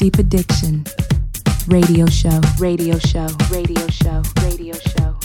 Deep Addiction Radio Show. Radio Show. Radio Show. Radio Show.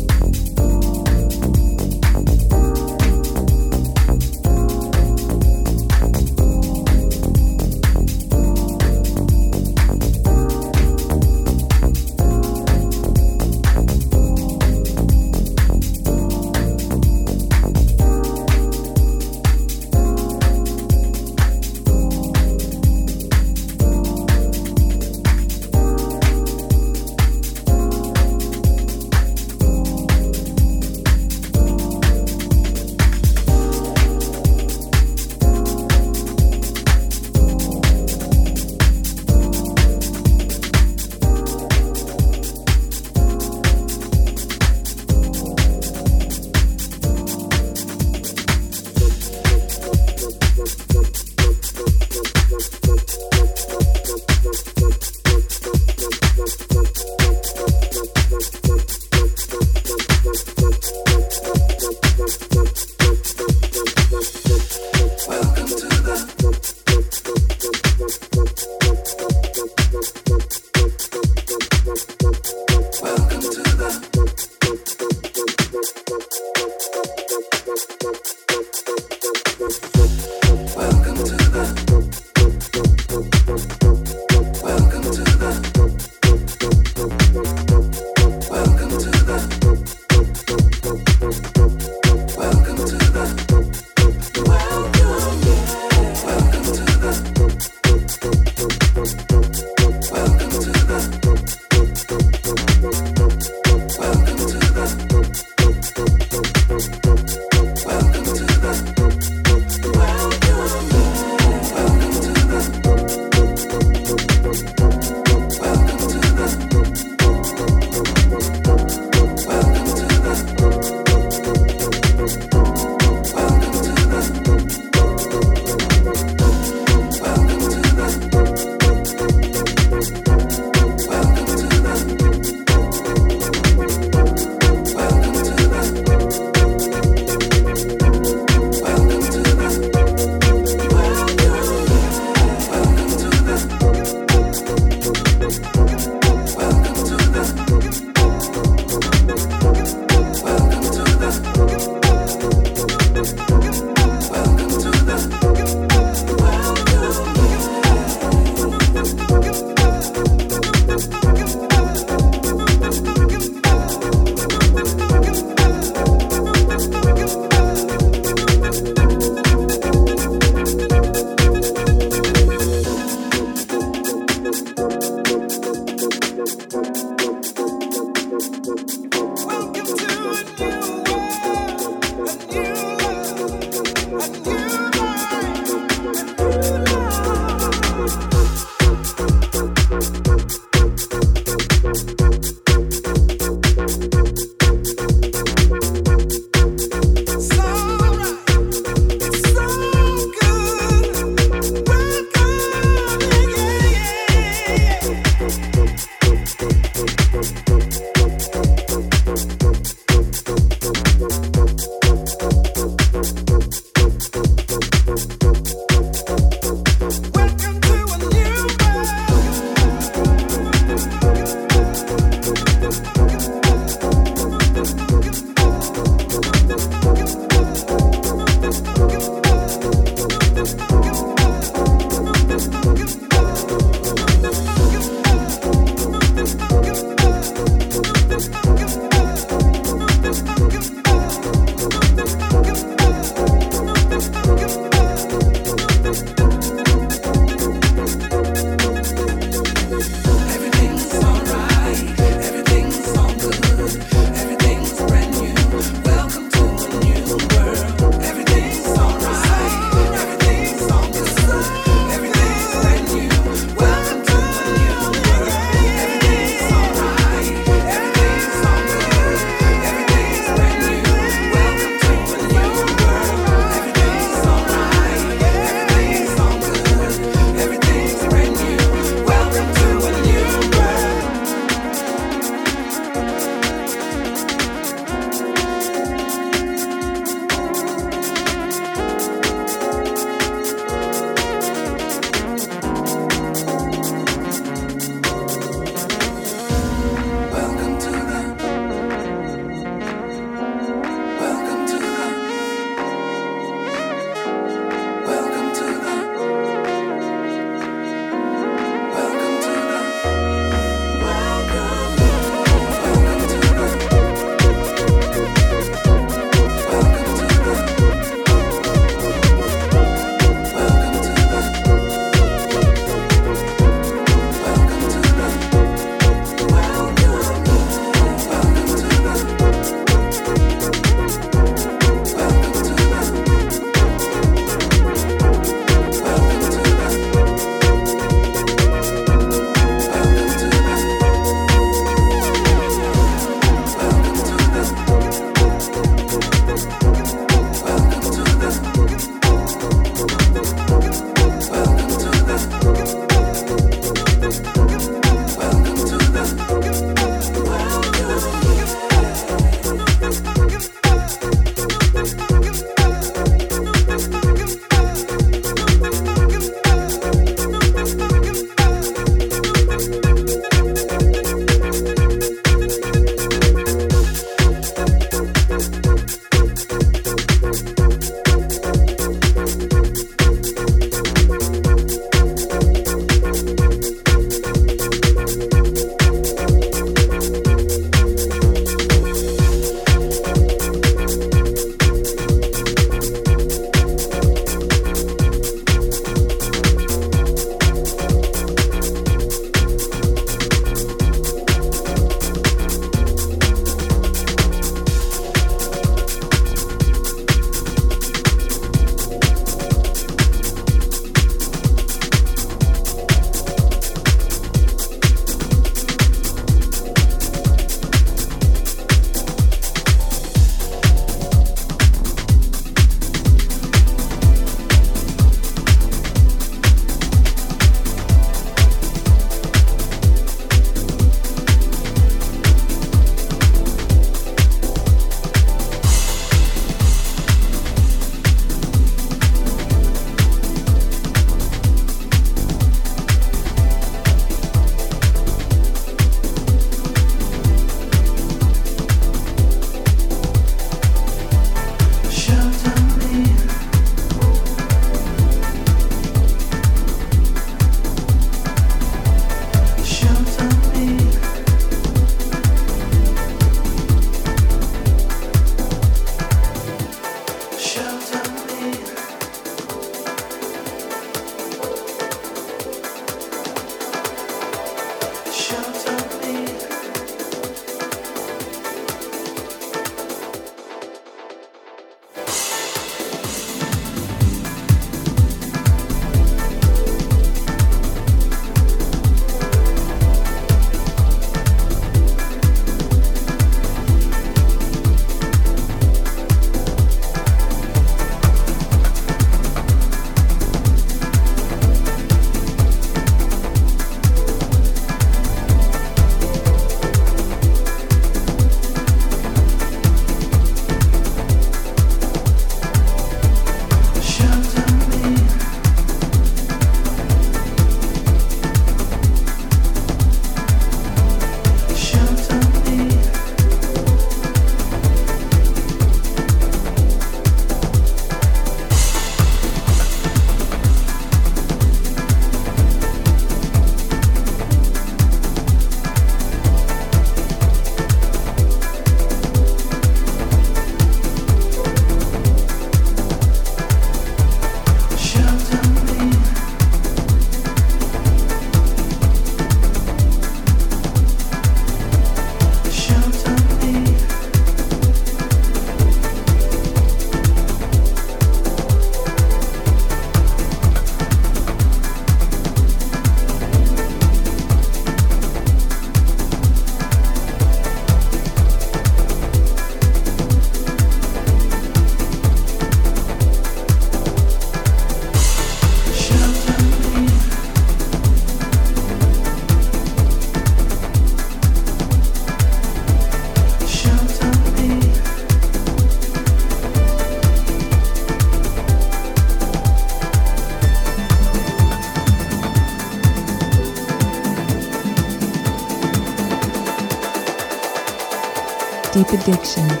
Deep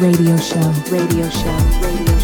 Radio Show, Radio Show, Radio Show.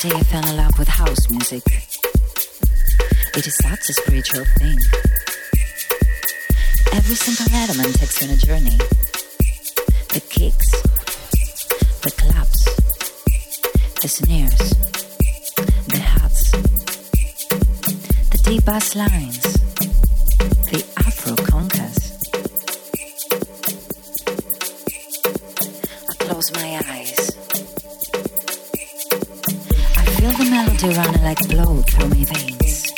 Day I fell in love with house music. It is such a spiritual thing. Every single element takes you on a journey. The kicks, the claps, the snares, the hats, the deep bass lines, the afro congas. I close my eyes. Melody running like blood through my veins.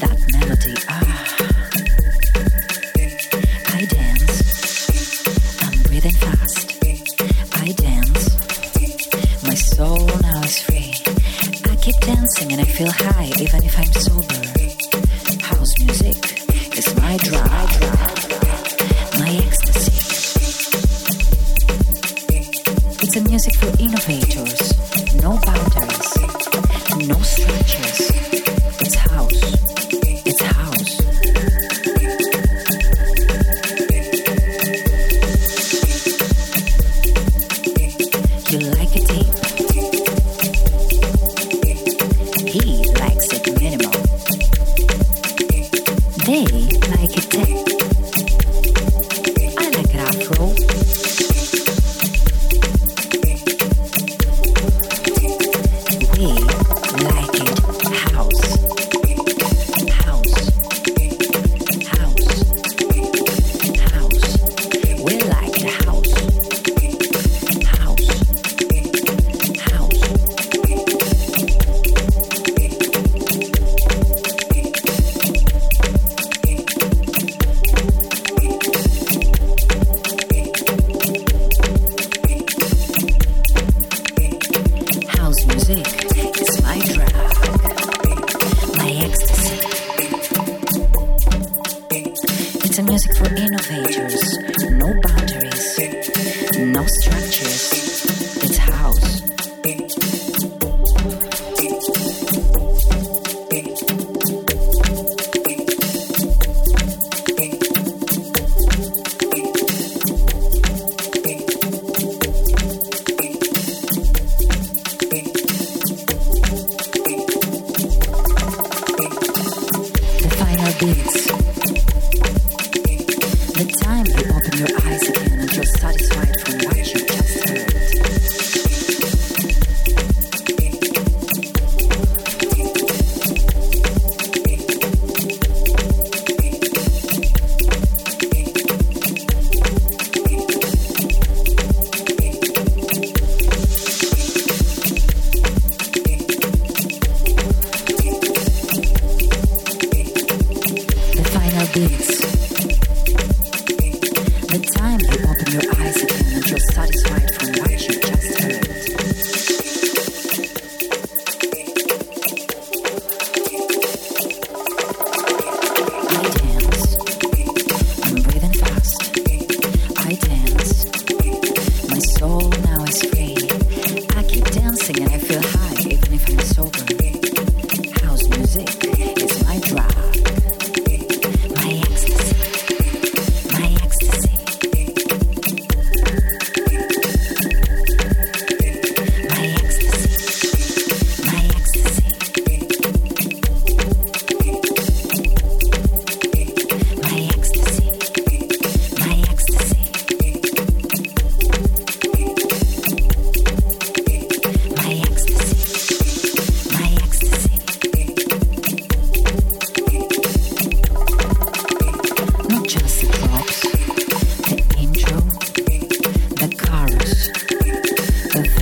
That melody, ah. I dance. I'm breathing fast. I dance. My soul now is free. I keep dancing and I feel high even if I'm sober. House music is my drug, my ecstasy. It's a music for innovators. No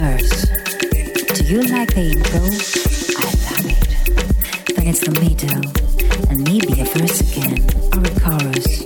Do you like the intro? I love it. Then it's the middle, and maybe a verse again, or a chorus,